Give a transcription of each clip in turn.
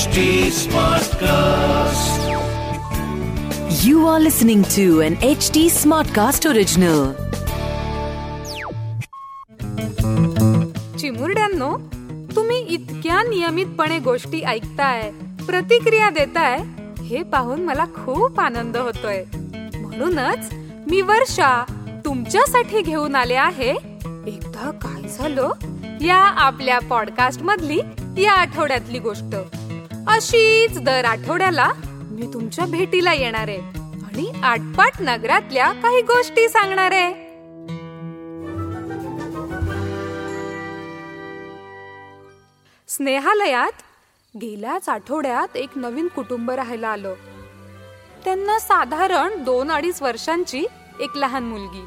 HD Smartcast. You are listening to an HD Smartcast original. चिमुरड्यांनो तुम्ही इतक्या नियमितपणे गोष्टी ऐकताय प्रतिक्रिया देताय हे पाहून मला खूप आनंद होतोय म्हणूनच मी वर्षा तुमच्यासाठी घेऊन आले आहे एकदा काय झालं या आपल्या पॉडकास्ट मधली या आठवड्यातली गोष्ट अशीच दर आठवड्याला मी तुमच्या भेटीला येणार आहे आणि आटपाट नगरातल्या काही गोष्टी सांगणार आहे. स्नेहालयात गेल्याच आठवड्यात एक नवीन कुटुंब राहायला आलं. त्यांना साधारण दोन अडीच वर्षांची एक लहान मुलगी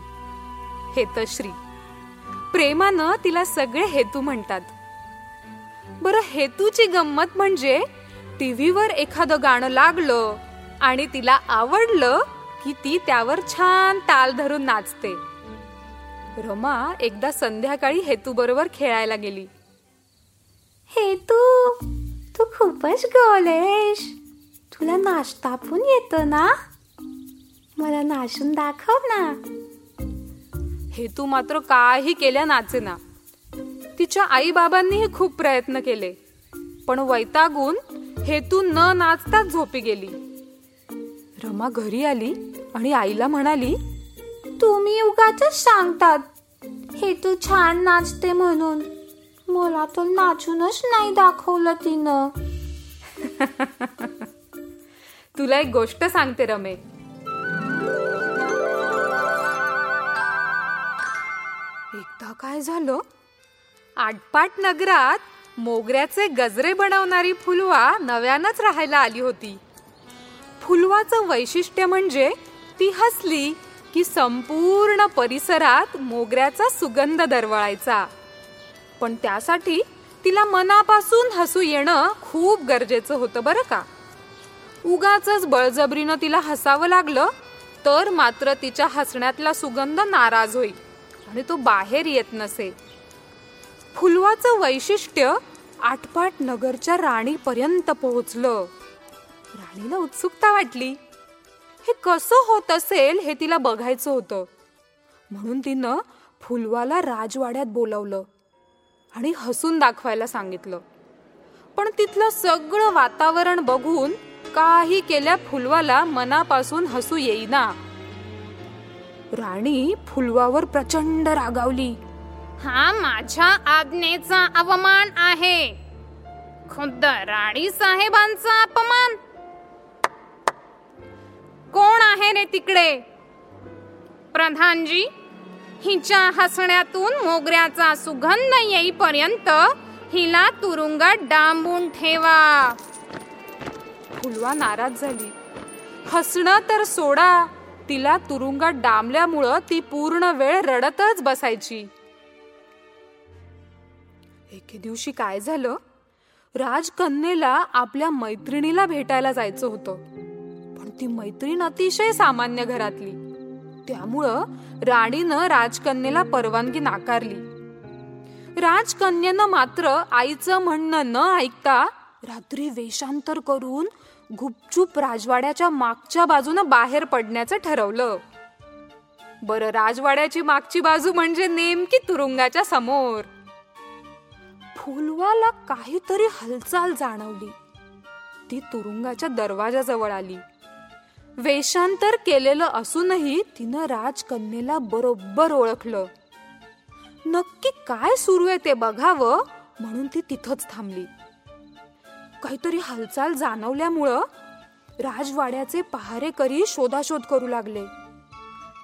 हेतश्री. प्रेमानं तिला सगळे हेतू म्हणतात. बरं हेतूची गंमत म्हणजे टीव्हीवर एखादं गाणं लागलं आणि तिला आवडलं की ती त्यावर छान ताल धरून नाचते. रमा एकदा संध्याकाळी हेतू बरोबर खेळायला गेली. हे तू खूपच आहेस. तुला नाश्ता पण येतो ना? मला नाचून दाखव ना. हेतू मात्र काही केल्या नाचेना. तिच्या आई बाबांनीही खूप प्रयत्न केले. पण वैतागून हेतू न नाचताच झोपी गेली. रमा घरी आली आणि आईला म्हणाली तुम्ही उगाच सांगतात. हे तू छान नाचते म्हणून. मला तर नाचूनच नाही दाखवलं तिनं. तुला एक गोष्ट सांगते रमे. एकदा काय झालं? आटपाट नगरात मोगऱ्याचे गजरे बनवणारी फुलवा नव्यानच राहायला आली होती. फुलवाचं वैशिष्ट्य म्हणजे ती हसली की संपूर्ण परिसरात मोगऱ्याचा सुगंध दरवळायचा. पण त्यासाठी तिला मनापासून हसू येणं खूप गरजेचं होतं बरं का? उगाच बळजबरीनं तिला हसावं लागलं तर मात्र तिच्या हसण्यातला सुगंध नाराज होईल आणि तो बाहेर येत नसे. फुलवाचं वैशिष्ट्य आटपाट नगरच्या राणीपर्यंत पोहोचलं. राणीला उत्सुकता वाटली. हे कसं होत असेल हे तिला बघायचं होतं. म्हणून तिनं फुलवाला राजवाड्यात बोलवलं आणि हसून दाखवायला सांगितलं. पण तिथलं सगळं वातावरण बघून काही केल्या फुलवाला मनापासून हसू येईना. राणी फुलवावर प्रचंड रागावली. हा माझ्या आज्ञेचा अवमान आहे. खुद्द राणी साहेबांचा अपमान. कोण आहे रे तिकडे? प्रधानजी हिच्या हसण्यातून मोगऱ्याचा सुगंध येईपर्यंत हिला तुरुंगात डांबून ठेवा. फुलवा नाराज झाली. हसणं तर सोडा तिला तुरुंगात डांबल्यामुळं ती पूर्ण वेळ रडतच बसायची. एके दिवशी काय झालं? राजकन्येला आपल्या मैत्रिणीला भेटायला जायचं होतं. पण ती मैत्रीण अतिशय सामान्य घरातली. त्यामुळं राणीनं राजकन्येला परवानगी नाकारली. राजकन्येनं मात्र आईचं म्हणणं न ऐकता रात्री वेषांतर करून गुपचूप राजवाड्याच्या मागच्या बाजूनं बाहेर पडण्याचं ठरवलं. बरं राजवाड्याची मागची बाजू म्हणजे नेमकी तुरुंगाच्या समोर. फुलवाला काहीतरी हालचाल जाणवली. ती तुरुंगाच्या दरवाजाजवळ आली. वेषांतर केलेलं असूनही तिनं राजकन्येला बरोबर ओळखलं. नक्की काय सुरू आहे ते बघावं म्हणून ती तिथंच थांबली. काहीतरी हालचाल जाणवल्यामुळं राजवाड्याचे पहारेकरी शोधाशोध करू लागले.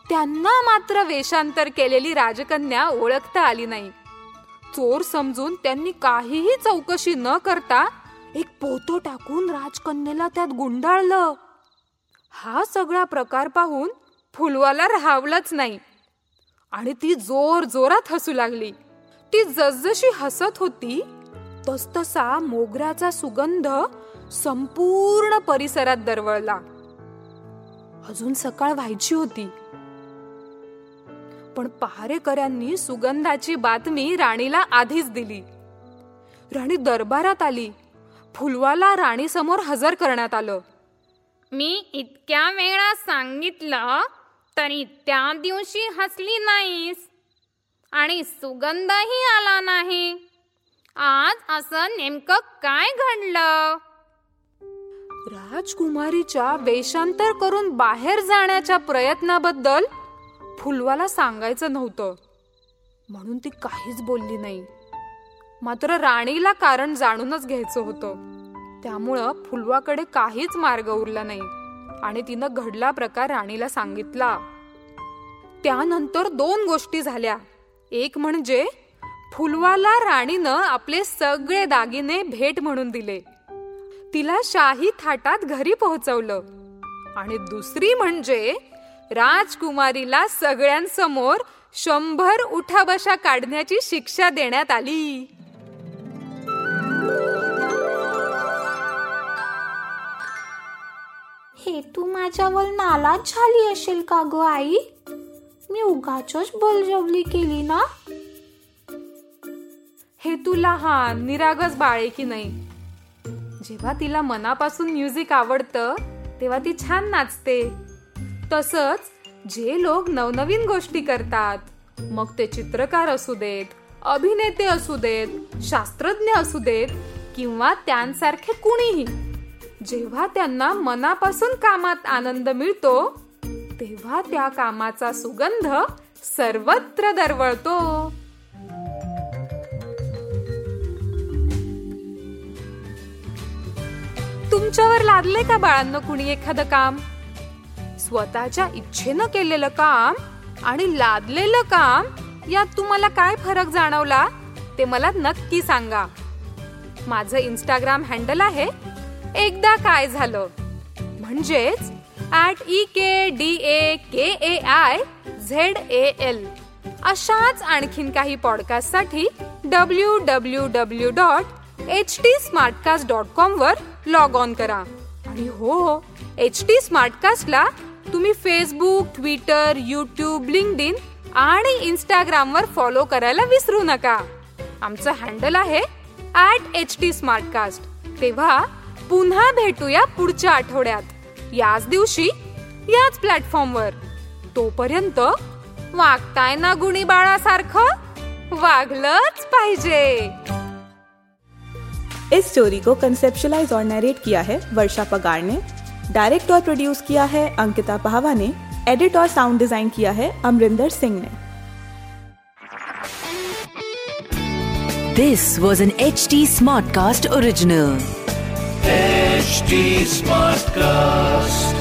त्यांना मात्र वेषांतर केलेली राजकन्या ओळखता आली नाही. चोर समजून त्यांनी काहीही चौकशी न करता एक पोतो टाकून राजकन्येला त्यात गुंडाळलं. हा सगळा प्रकार पाहून फुलवाला राहावलंच नाही. आणि ती जोर जोरात हसू लागली. ती जसजशी हसत होती तसतसा मोगऱ्याचा सुगंध संपूर्ण परिसरात दरवळला. अजून सकाळ व्हायची होती. पण पहारेकऱ्यांनी सुगंधाची बातमी राणीला आधीच दिली. राणी दरबारात आली. फुलवाला राणीसमोर हजर करण्यात आलं. मी इतक्या वेळा सांगितलं तरी त्या दिवशी हसली नाहीस. आणि सुगंधही आला नाही. आज असं नेमकं काय घडलं? राजकुमारीच्या वेषांतर करून बाहेर जाण्याच्या प्रयत्नाबद्दल फुलवाला सांगायचं नव्हतं. म्हणून ती काहीच बोलली नाही. मात्र राणीला कारण जाणूनच घ्यायचं होतं. त्यामुळं फुलवाकडे काहीच मार्ग उरला नाही आणि तिनं घडला प्रकार राणीला सांगितला. त्यानंतर दोन गोष्टी झाल्या. एक म्हणजे फुलवाला राणीनं आपले सगळे दागिने भेट म्हणून दिले. तिला शाही थाटात घरी पोहोचवलं. आणि दुसरी म्हणजे राजकुमारीला सगळ्यांसमोर शंभर उठाबशा काढण्याची शिक्षा देण्यात आली. हे तू माझ्यावर नालाच झाली असेल का ग आई? मी उगाच बोलजवली केली ना? हे तू लहान निरागस बाळे की नाही? जेव्हा तिला मनापासून म्युझिक आवडतं तेव्हा ती छान नाचते. तसंच जे लोक नवनवीन गोष्टी करतात मग ते चित्रकार असू देत अभिनेते असू देत शास्त्रज्ञ असू देत किंवा त्यांसारखे कुणीही. जेव्हा त्यांना मनापासून कामात आनंद मिळतो तेव्हा त्या कामाचा सुगंध सर्वत्र दरवळतो. तुमच्यावर लादले का बाळांना कुणी एखादं काम? स्वतःच्या इच्छेनं केलेलं काम आणि लादलेलं काम यात तुम्हाला काय फरक जाणवला ते मला नक्की सांगा. माझं इंस्टाग्राम हँडल आहे एकदा काय झालं. म्हणजेच at E K D A K A I Z A L अशाच आणखीन काही पॉडकास्टसाठी W W W dot H T smartcast dot com वर लॉग ऑन करा. आणि हो एच टी स्मार्टकास्टला तुम्ही फेसबुक ट्विटर युट्यूब लिंकडिन आणि इंस्टाग्रामवर फॉलो करायला विसरू नका. आमचं हँडल आहे ॲट एच टी स्मार्टकास्ट तेव्हा पुन्हा भेटूया पुढच्या आठवड्यात. याच दिवशी याच प्लॅटफॉर्मवर तोपर्यंत वागताय ना गुणी बाळासारखं? वागलंच पाहिजे. इस स्टोरी को कंसेप्शलाइज और नरेट किया है वर्षा पगार ने. डायरेक्ट और प्रोड्यूस किया है अंकिता पाहवा ने एडिट और साउंड डिज़ाइन किया है अमरिंदर सिंह ने this was an H an smart cast original smart Smartcast.